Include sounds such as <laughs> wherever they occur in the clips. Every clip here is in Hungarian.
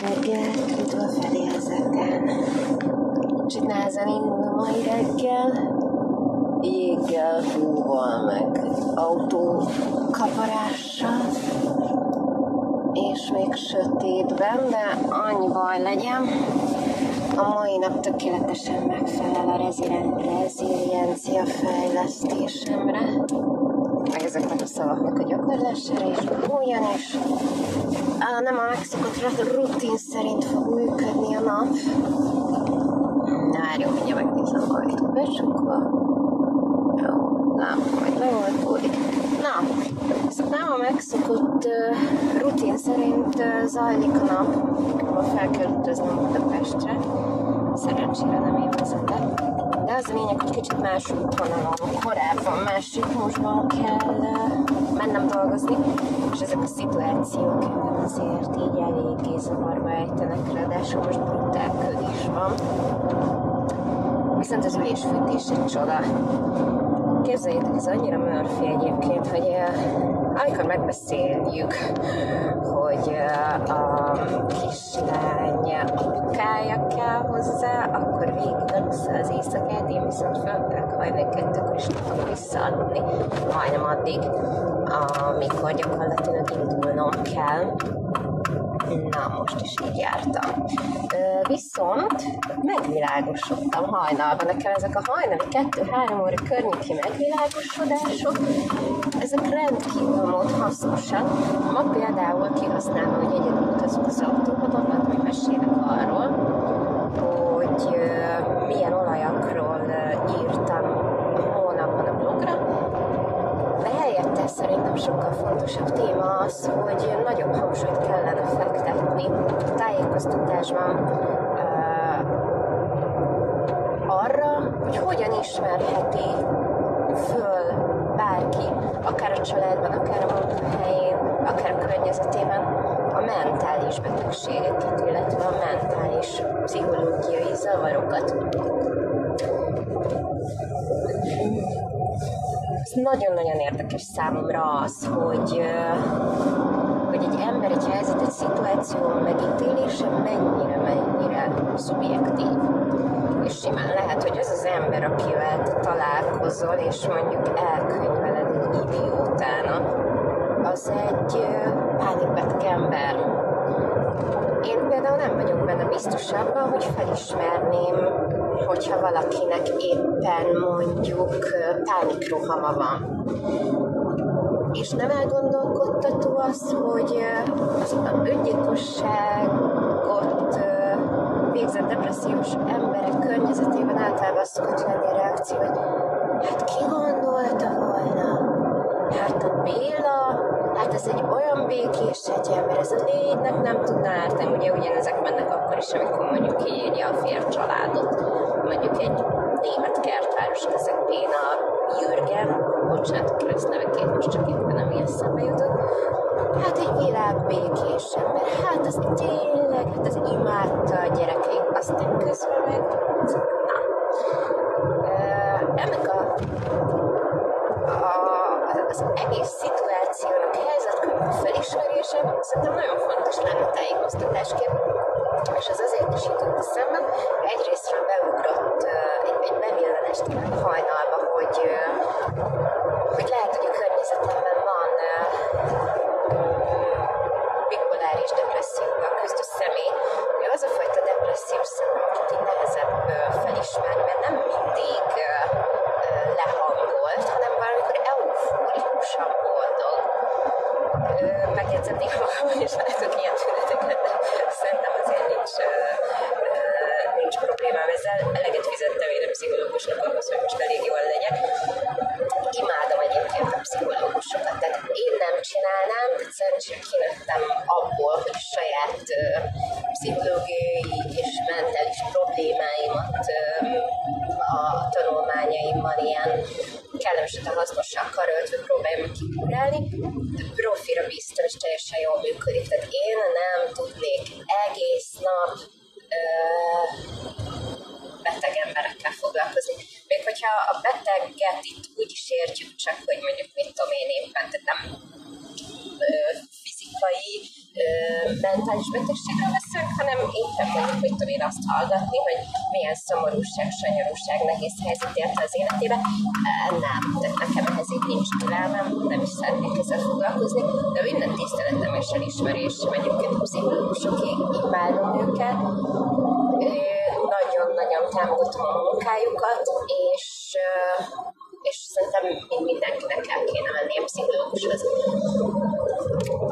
reggel, üdv a fedélzeten. Kicsit nehezen indul mai reggel, jéggel, húval, meg autó kaparással, és még sötétben, de annyi baj legyen, a mai nap tökéletesen megfelel a reziliencia fejlesztésemre, ezeknek a szavaknak a gyakorlására, és ugyanis á, nem a megszokott rutin szerint fog működni a nap. Na, várjunk, mindjárt megnézem a ajtót becsukva. Jó, nem, majd megoldódik. Na, szóval nem a megszokott uh, rutin szerint uh, zajlik a nap, ha fel kell utaznom Budapestre. Szerencsére nem én vezetek. Az a lényeg, hogy kicsit más útvonalon, korábban más ritmusban kell uh, mennem dolgozni, és ezek a szituációk azért így eléggé zavarba ejtenek, ráadásul most brutál köd is van. Viszont az ülésfűtés egy csoda. Képzeljétek, ez annyira Murphy egyébként, hogy uh, amikor megbeszéljük, hogy uh, a kislány apukája kell hozzá, akkor végig alussza az éjszakát, én viszont fölkelek hajnal kettőkor is tudok visszaaludni, majdnem addig, amikor gyakorlatilag indulnom kell. Na, most is így jártam. Viszont megvilágosodtam hajnalban. Nekem ezek a hajnali 2-3 óra környéki megvilágosodások, ezek rendkívül mód hasznosak. Ma például kihasználom, hogy egyedül utazok az autóban, hogy mesélek arról, hogy milyen olajakról írtam a hónapban a blogra, de helyette szerintem sokkal fontosabb téma az, hogy nagyobb hangsúlyt kellene fektetni a tájékoztatásban arra, hogy hogyan ismerheti föl bárki, akár a családban, akár a munkahelyén, akár a környezetében a mentális betegségeket, illetve a mentális pszichológiai zavarokat nagyon-nagyon érdekes számomra az, hogy, hogy egy ember egy helyzet, egy szituáció megítélése mennyire-mennyire szubjektív. És simán lehet, hogy az az ember, akivel te találkozol, és mondjuk elkönyveled egy idiótának, az egy pánikbeteg ember. Én például nem vagyok benne biztos abban, hogy felismerném hogyha valakinek éppen mondjuk pánikrohama van. És nem elgondolkodtató az, hogy az öngyilkosságot végzett depressziós emberek környezetében általában szokott lenni a reakció, hogy hát ki gondolta volna? Hát a Béla, hát ez egy olyan békés egy ember, ez a légynek nem tudná ártani, ugye ugyanezek mennek akkor is, amikor mondjuk kiírja a fér családot. Mondjuk egy német kertváros közepén a Jürgen, bocsánat a keresztnevekét, most csak éppen nem ilyen szembe jutott, hát egy világ békés ember, hát az tényleg, hát az imádta a gyerekeink, aztán közben meg, na. Ennek a, a, az egész szerintem nagyon fontos lenne tájékoztatásként és az azért is jutott eszembe, egyrésztről beugrott egy, egy bevillanást hajnalba, hogy, hogy lehet, hogy a környezetemben van bipoláris depresszióval küzdő személy. Az a fajta depressziós szerintem, akit így nehezebb felismerni, mert nem mindig lehangolt, hanem valamikor eufórikusan boldog. Megjegyzem néha magam, és látok ilyen tüneteket, de szerintem azért nincs, nincs problémám ezzel. Eleget fizettem én a pszichológusnak ahhoz, hogy most elég jól legyek. Imádom egyébként a pszichológusokat, tehát én nem csinálnám, tehát szerencsére kinőttem abból, hogy saját pszichológiai és mentális problémáimat a tanulmányaimmal ilyen kellemesen hasznosan karöltve próbáljam kipurálni, profira bíztam, és teljesen jól működik. Tehát én nem tudnék egész nap ö, beteg emberekkel foglalkozni. Még hogyha a beteget itt úgy is értjük, csak hogy mondjuk mit tudom én éppen, tehát nem ö, fizikai ö, mentális betegségről beszélünk, hanem éppen mondjuk, hogy tudom én azt hallgatni, hogy milyen szomorúság, sanyarúság, nehéz helyzet érte az életébe. Nem, tehát nekem ehhez így nincs türelmem, nem is szeretnék ezzel foglalkozni, de minden tiszteletem és elismerésem egyébként a pszichológusokig imádom őket, nagyon-nagyon támogatom a munkájukat, és és szerintem még mindenkinek el kéne menni a pszichológushoz.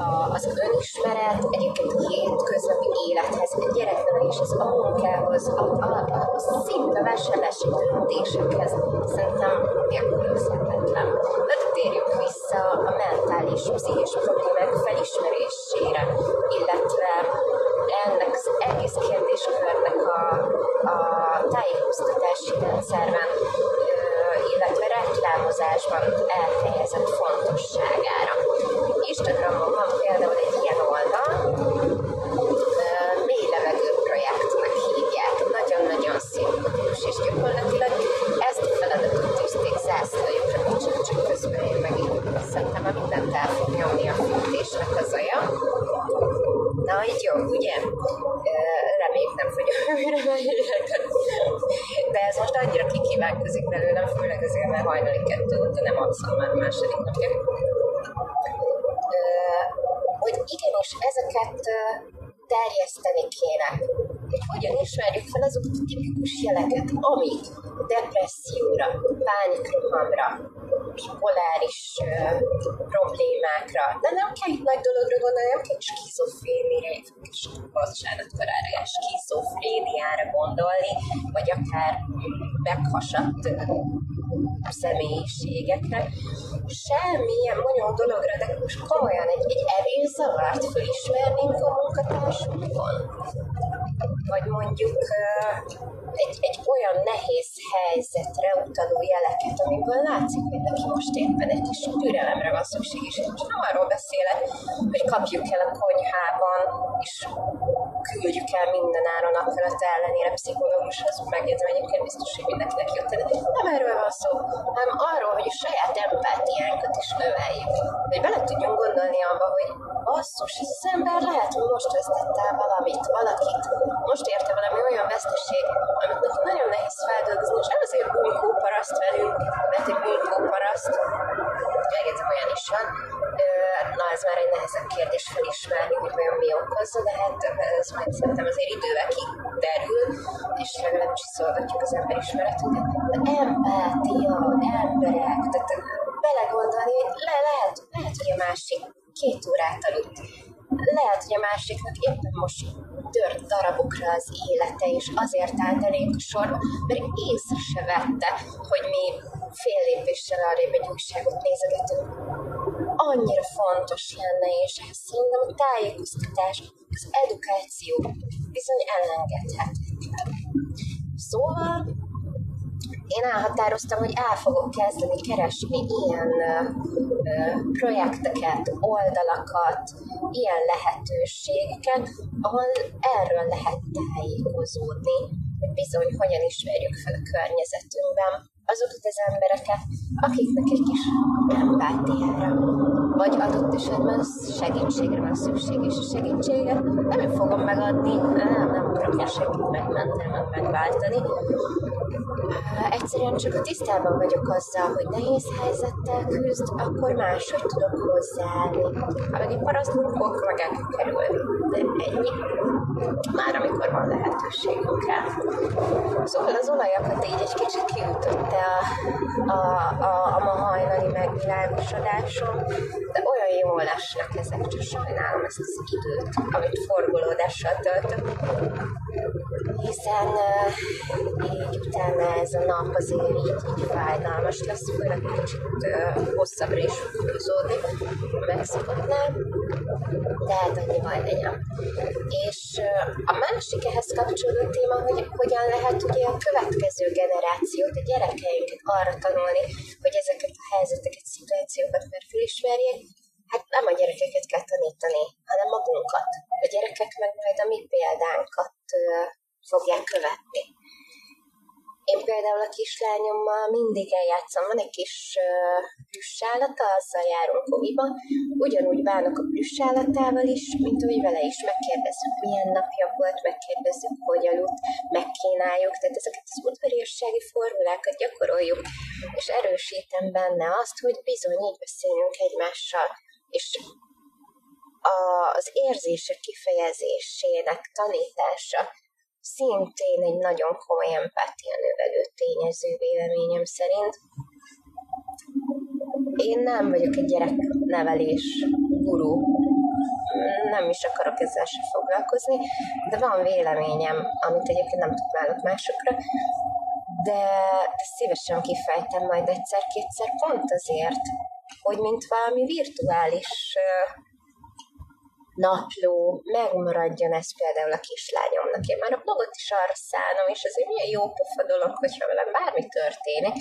A, az önismeret egyébként a hétköznapi élethez, a gyerekneveléshez, a munkához, a, a, a szinte vásárlási döntésekhez szerintem nélkülözhetetlen. De térjünk vissza a mentális, pszichés problémák felismerésére, illetve ennek az egész kérdéskörnek a, a tájékoztatási rendszerben illetve reklámozásban elhelyezett fontosságára. Instagramon van például egy ilyen oldal, mély levegő projektnek hívják, nagyon-nagyon szimpatikus, és gyakorlatilag ezt a feladatot tűzték zászlójukra, csak, közben én meg így szerintem a mindent el fog nyomni a fűtésnek az. Na, így jó, ugye? Reméljük nem fogja újra De ez most annyira kikívánkozik belőlem, főleg azért, mert hajnali kettő óta nem alszom már a második napja. Hogy igenis ezeket terjeszteni kéne. Hogy hogyan ismerjük fel azokat a tipikus jeleket, amik depresszióra, pánikrohamra, bipoláris problémákra, de nem kell itt nagy dologra gondolni, nem kell skizofréniára, bocsánat, korára skizofréniára gondolni, vagy akár meghasadt személyiségekre. Semmilyen bonyolult dologra, de most komolyan egy, egy evészavart fölismernénk a munkatársunkon. Vagy mondjuk egy, egy olyan nehéz helyzetre utaló jeleket, amiből látszik, hogy neki most éppen egy kis türelemre van szükség, és most nem arról beszélek, hogy kapjuk el a konyhában, és küldjük el minden áron akarat ellenére pszichológushoz, megjegyzem egyébként biztos, hogy mindenkinek jött, de nem erről van szó, hanem arról, hogy a saját empátiánkat is növeljük. Hogy bele tudjunk gondolni abba, hogy basszus, ez az ember lehet, hogy most vesztette el valamit, valakit, most érte valami olyan veszteség, amit neki nagyon nehéz feldolgozni, és nem azért bunkóparaszt velünk, mert egy bunkóparaszt, megjegyzem olyan is van, na ez már egy nehezebb kérdés felismerni, hogy okozza, de hát ez majd szerintem azért idővel kiderül, és legalábbis szolgatjuk az emberismeretünket. De empátia, emberek, tehát belegondolni, le, lehet, lehet, hogy a másik két órát aludt, lehet, hogy a másiknak éppen most tört darabokra az élete, és azért állt elénk a sorba, mert észre se vette, hogy mi fél lépéssel arrébb egy újságot nézegetünk. Annyira fontos lenne, és ehhez szerintem a tájékoztatás, az edukáció bizony elengedhetetlen. Szóval én elhatároztam, hogy el fogok kezdeni keresni ilyen projekteket, oldalakat, ilyen lehetőségeket, ahol erről lehet tájékozódni, hogy bizony hogyan ismerjük fel a környezetünkben azokat az embereket, akiknek egy kis empátiára, vagy adott esetben segítségre van szükség, és a segítséget nem én fogom megadni, nem, nem tudok senkit megmenteni, meg megváltani. Egyszerűen csak a tisztában vagyok azzal, hogy nehéz helyzettel küzd, akkor máshogy tudok hozzáállni. Ha meg egy paraszt akkor meg el kell kerülni. De ennyi. Már amikor van lehetőségünk el. Szóval az olajakat így egy kicsit kiütötte a, a, a, a ma hajnali megvilágosodásom, de olyan jól esnek ezek, csak sajnálom ezt az időt, amit forgolódással töltök. Hiszen uh, így utána ez a nap azért így, így fájdalmas lesz, főleg kicsit uh, hosszabbra is húzódni megszokottnál, de hát annyi baj legyen. És uh, a másik ehhez kapcsolódó téma, hogy hogyan lehet ugye a következő generációt, a gyerekeinket arra tanulni, hogy ezeket a helyzeteket, szituációkat már felismerjék, hát nem a gyerekeket kell tanítani, hanem magunkat. A gyerekek meg majd a mi példánkat fogják követni. Én például a kislányommal mindig eljátszom, van egy kis uh, plüssálata, azzal járunk koviba, ugyanúgy bánok a plüssállatával is, mint úgy vele is. Megkérdezzük, milyen napja volt, megkérdezzük, hogy aludt, megkínáljuk, tehát ezeket az udvariassági formulákat gyakoroljuk, és erősítem benne azt, hogy bizony így beszélünk egymással, és a, az érzések kifejezésének tanítása szintén egy nagyon komoly empátia növelő tényező véleményem szerint. Én nem vagyok egy gyereknevelés guru, nem is akarok ezzel se foglalkozni, de van véleményem, amit egyébként nem tudnálok másokra, de, szívesen kifejtem majd egyszer-kétszer pont azért, hogy mint valami virtuális napló, megmaradjon ez például a kislányomnak. Én már a blogot is arra szánom, és egy milyen jó pofa dolog, hogyha velem bármi történik.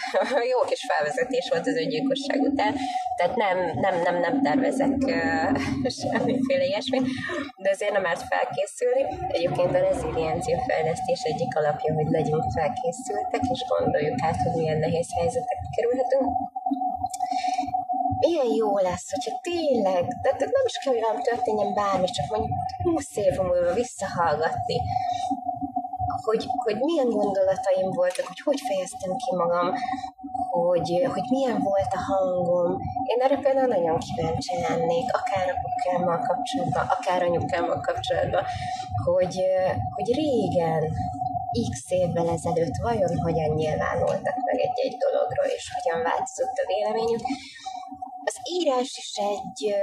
<laughs> jó kis felvezetés volt az öngyilkosság után, tehát nem, nem, nem, nem tervezek uh, <laughs> semmiféle ilyesmit, de azért nem árt felkészülni. Egyébként a reziliencia fejlesztés egyik alapja, hogy legyünk felkészültek, és gondoljuk át, hogy milyen nehéz helyzetekbe kerülhetünk milyen jó lesz, hogyha tényleg, de nem is kell, hogy valami történjen bármi, csak mondjuk 20 év múlva visszahallgatni, hogy, hogy milyen gondolataim voltak, hogy hogy fejeztem ki magam, hogy, hogy milyen volt a hangom. Én erre például nagyon kíváncsi lennék, akár apukámmal kapcsolatban, akár anyukámmal kapcsolatban, hogy, hogy régen, x évvel ezelőtt vajon hogyan nyilvánultak meg egy-egy dologról, és hogyan változott a véleményük, írás is egy,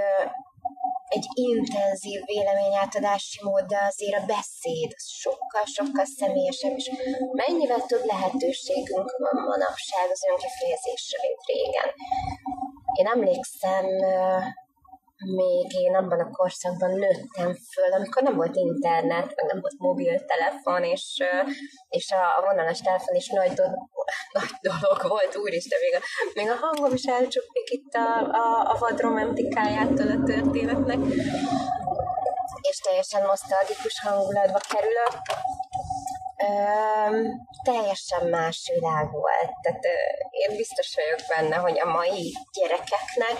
egy intenzív véleményátadási mód, de azért a beszéd sokkal-sokkal személyesebb, és mennyivel több lehetőségünk van manapság az önkifejezésre, mint régen. Én emlékszem, még én abban a korszakban nőttem föl, amikor nem volt internet, meg nem volt mobiltelefon, és, és a, a vonalas telefon is nagy, nagy dolog volt, úristen, még a, még a hangom is elcsupik itt a, a, a vad romantikájától a történetnek, és teljesen nosztalgikus hangulatba kerülök. Ö, teljesen más világ volt. Tehát ö, én biztos vagyok benne, hogy a mai gyerekeknek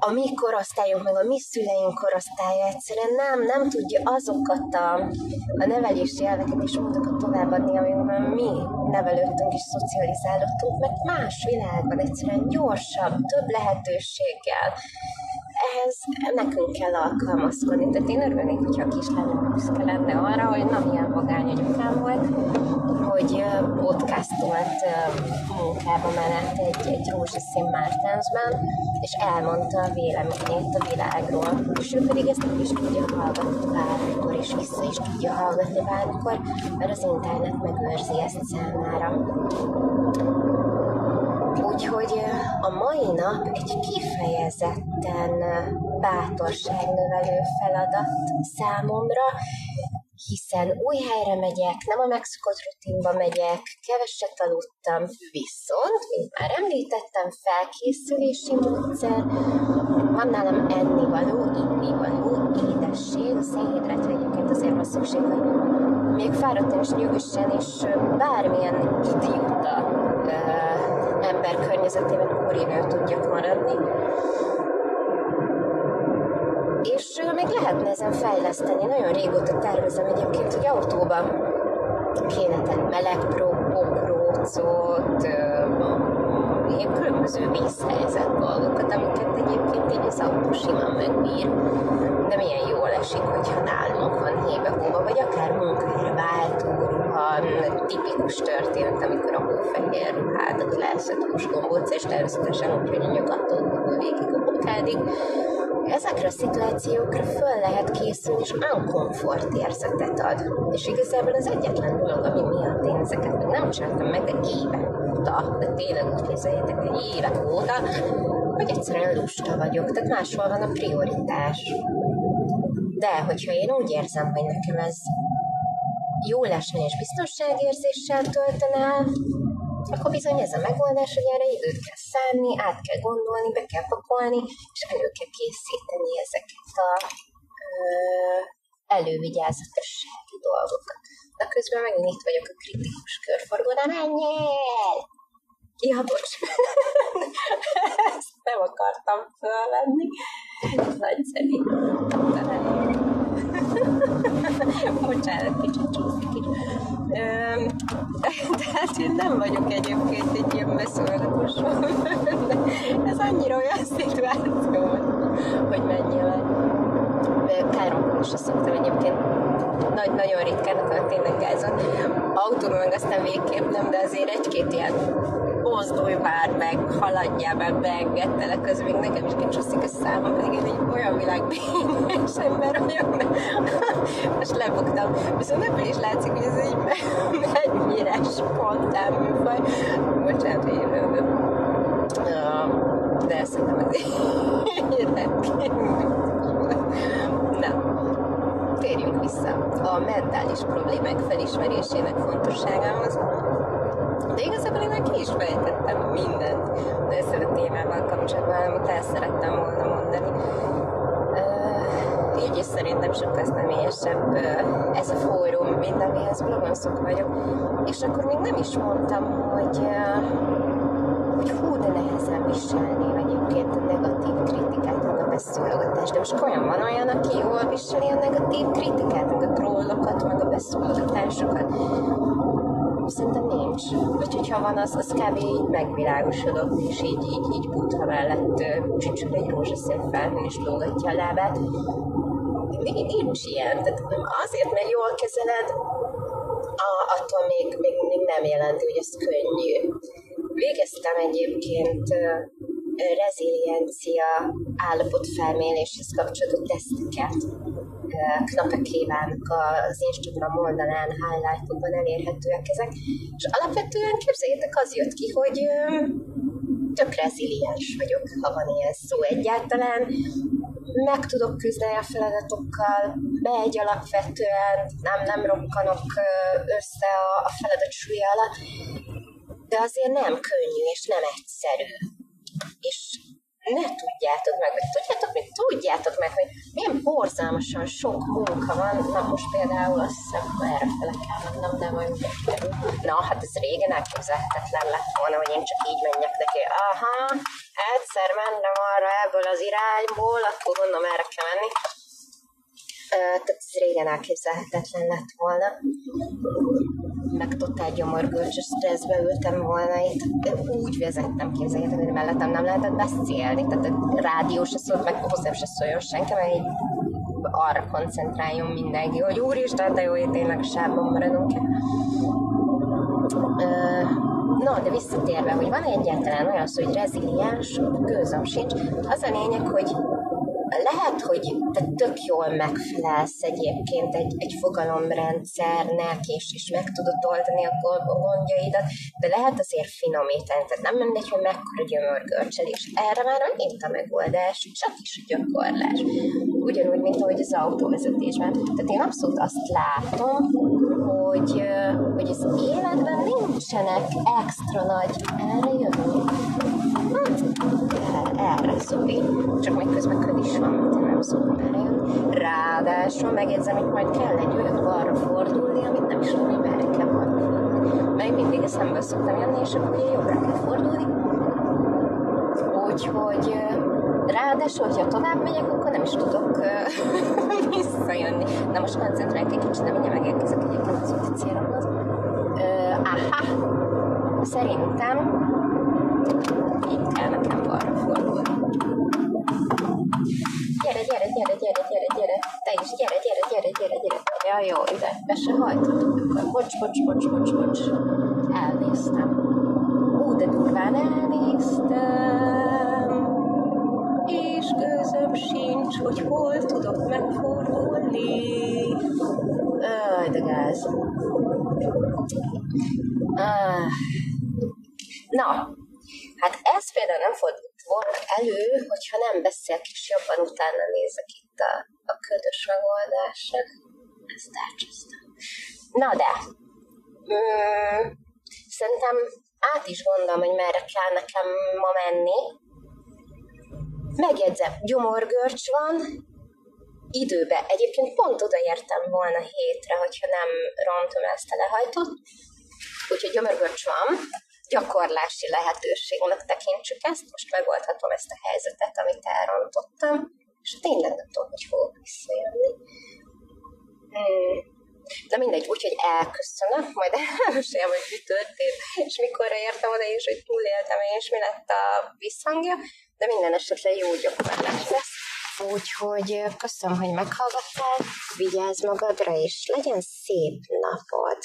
a mi korosztályunk, meg a mi szüleink korosztálya egyszerűen nem, nem tudja azokat a, a nevelési elveket és módokat továbbadni, amikben mi nevelődtünk és szocializálódtunk, mert más világban egyszerűen gyorsabb, több lehetőséggel, ehhez nekünk kell alkalmazkodni. Tehát én örülnék, hogyha a kislányom büszke lenne arra, hogy na milyen vagány anyukám volt, hogy podcastolt munkába menet egy, egy rózsaszín Mártensben, és elmondta a véleményét a világról. És ő pedig ezt nem is tudja hallgatni bármikor, és vissza is tudja hallgatni bármikor, mert az internet megőrzi ezt számára. Úgyhogy a mai nap egy kifejezetten bátorságnövelő feladat számomra, hiszen új helyre megyek, nem a megszokott rutinba megyek, keveset aludtam, viszont, mint már említettem, felkészülési módszer, van nálam ennivaló, innivaló, édesség, szénhidrátra egyébként azért van szükség, hogy még fáradtan is nyugodjon, és bármilyen idióta ember környezetében úrinő tudjak maradni. És még lehetne ezen fejleszteni. Nagyon régóta tervezem egyébként, hogy autóban kéne tenni ilyen különböző vízhelyzet dolgokat, amiket egyébként így az autó simán megbír. De milyen jól esik, hogyha nálunk van hébe vagy akár munkahelyre váltó ruha, tipikus történet, amikor a hófehér ruhádat leszed húsgombóc, és természetesen úgy, hogy a nyugaton végig a bokádig. Ezekre a szituációkra föl lehet készülni, és olyan komfort érzetet ad. És igazából az egyetlen dolog, ami miatt én ezeket még nem csináltam meg, de évek óta, de tényleg úgy képzeljétek, évek óta, hogy egyszerűen lusta vagyok, tehát máshol van a prioritás. De hogyha én úgy érzem, hogy nekem ez jó lesne és biztonságérzéssel töltene akkor bizony ez a megoldás, hogy erre időt kell szánni, át kell gondolni, be kell pakolni, és elő kell készíteni ezeket a, elővigyázatossági dolgokat. De közben megint itt vagyok a kritikus körforgó, de menjél! Ja, bocs. Ezt nem akartam fölvenni. Nagyszerű. Bocsánat, kicsit csúszik is. Tehát én nem vagyok egyébként egy ilyen beszélgetős ez annyira olyan szituáció, hogy menjél is szoktam egyébként nagy, nagyon ritkán, akkor tényleg gázon. Autóban meg aztán végképp nem, de azért egy-két ilyen mozdulj már meg, haladjál meg, beengedtelek, az még nekem is kicsúszik a számom, pedig én egy olyan világbényes ember vagyok, mert most lebuktam. Viszont ebből is látszik, hogy ez egy mennyire spontán műfaj. Bocsánat, hogy de szerintem ez így Na, térjünk vissza a mentális problémák felismerésének fontosságához. De igazából én már ki is fejtettem mindent ezzel a témával kapcsolatban, amit el szerettem volna mondani. Így is szerintem sokkal személyesebb ez a fórum, mint amihez blogon szok vagyok. És akkor még nem is mondtam, hogy, hogy hú, de nehezen viselni egyébként a negatív kritikát, beszólogatást. De most olyan van olyan, aki jól viseli a negatív kritikát, meg a trollokat, meg a beszólogatásokat Szerintem nincs. Vagy hogyha van, az, az kb. így megvilágosodott, és így, így, így butha mellett csücsül egy rózsaszín felhőn, és lógatja a lábát. Nincs ilyen. Tehát azért, mert jól kezeled, a, attól még, még, még nem jelenti, hogy ez könnyű. Végeztem egyébként reziliencia állapotfelméréshez kapcsolódó teszteket. Knapekévának az Instagram oldalán, highlightokban elérhetőek ezek, és alapvetően képzeljétek, az jött ki, hogy tök reziliens vagyok, ha van ilyen szó egyáltalán, meg tudok küzdeni a feladatokkal, begy alapvetően, nem, nem rokkanok össze a, a feladat súlya alatt, de azért nem könnyű és nem egyszerű. Ne tudjátok meg, vagy tudjátok meg, tudjátok meg, hogy milyen borzalmasan sok munka van. Na most például azt hiszem, hogy erre fele kell mennem, de majd. Na, hát ez régen elképzelhetetlen lett volna, hogy én csak így menjek neki. Aha, egyszer mentem arra ebből az irányból, akkor gondolom erre kell menni. Tehát ez régen elképzelhetetlen lett volna meg totál gyomorgörcsös stresszbe ültem volna itt. Úgy vezettem, képzeljétek, hogy mellettem nem lehetett beszélni, tehát a rádió se szólt, meg hozzám se szóljon senki, mert így arra koncentráljon mindenki, hogy úristen, de jó, hogy tényleg sávban maradunk No, de visszatérve, hogy van egyáltalán olyan szó, hogy reziliens, gőzöm sincs, az a lényeg, hogy lehet, hogy te tök jól megfelelsz egyébként egy, egy fogalomrendszernek, és, és meg tudod oldani a gondjaidat, de lehet azért finomítani, tehát nem mindegy, hogy mekkora gyömörgörcselés. Erre már megint a megoldás, csak is a gyakorlás. Ugyanúgy, mint ahogy az autóvezetésben. Tehát én abszolút azt látom, hogy, hogy az életben nincsenek extra nagy, erre jövünk. Erre, Zoli. Csak még közben köd is van, mint nem szoktam erre Ráadásul megjegyzem, hogy majd kell egy olyat balra fordulni, amit nem is tudom, hogy merre kell fordulni. Meg mindig eszembe szoktam jönni, és akkor ugye jobbra kell fordulni. Úgyhogy Ráadásul, hogyha tovább megyek, akkor nem is tudok uh, <laughs> visszajönni. Na most koncentrálják egy kicsit, de mindjárt megérkezek egyébként az úti célomhoz. Uh, aha, szerintem gyere. Ja, jó, be se hajtottuk. Bocs, bocs, bocs, bocs, bocs. Elnéztem. Ú, de durván elnéztem. És közöm sincs, hogy hol tudok megfordulni. Áj, de gáz. Ah. Na, hát ez például nem fordult volna elő, hogyha nem beszélek, és jobban utána nézek itt a, a ködös megoldásra. Ezt elcsöztem. Na de, mm, szerintem át is gondolom, hogy merre kell nekem ma menni. Megjegyzem, gyomorgörcs van, időbe. Egyébként pont odaértem volna hétre, hogyha nem rontom ezt a lehajtót. Úgyhogy gyömörgörcs van, gyakorlási lehetőségnek tekintsük ezt, most megoldhatom ezt a helyzetet, amit elrontottam, és tényleg nem tudom, hogy fogok visszajönni. Hmm. De mindegy, úgyhogy elköszönök, majd elmesélem, hogy mi történt, és mikorra értem oda, és hogy túléltem, és mi lett a visszhangja, de minden esetre jó gyakorlás lesz. Úgyhogy köszönöm, hogy meghallgattál, vigyázz magadra, és legyen szép napod!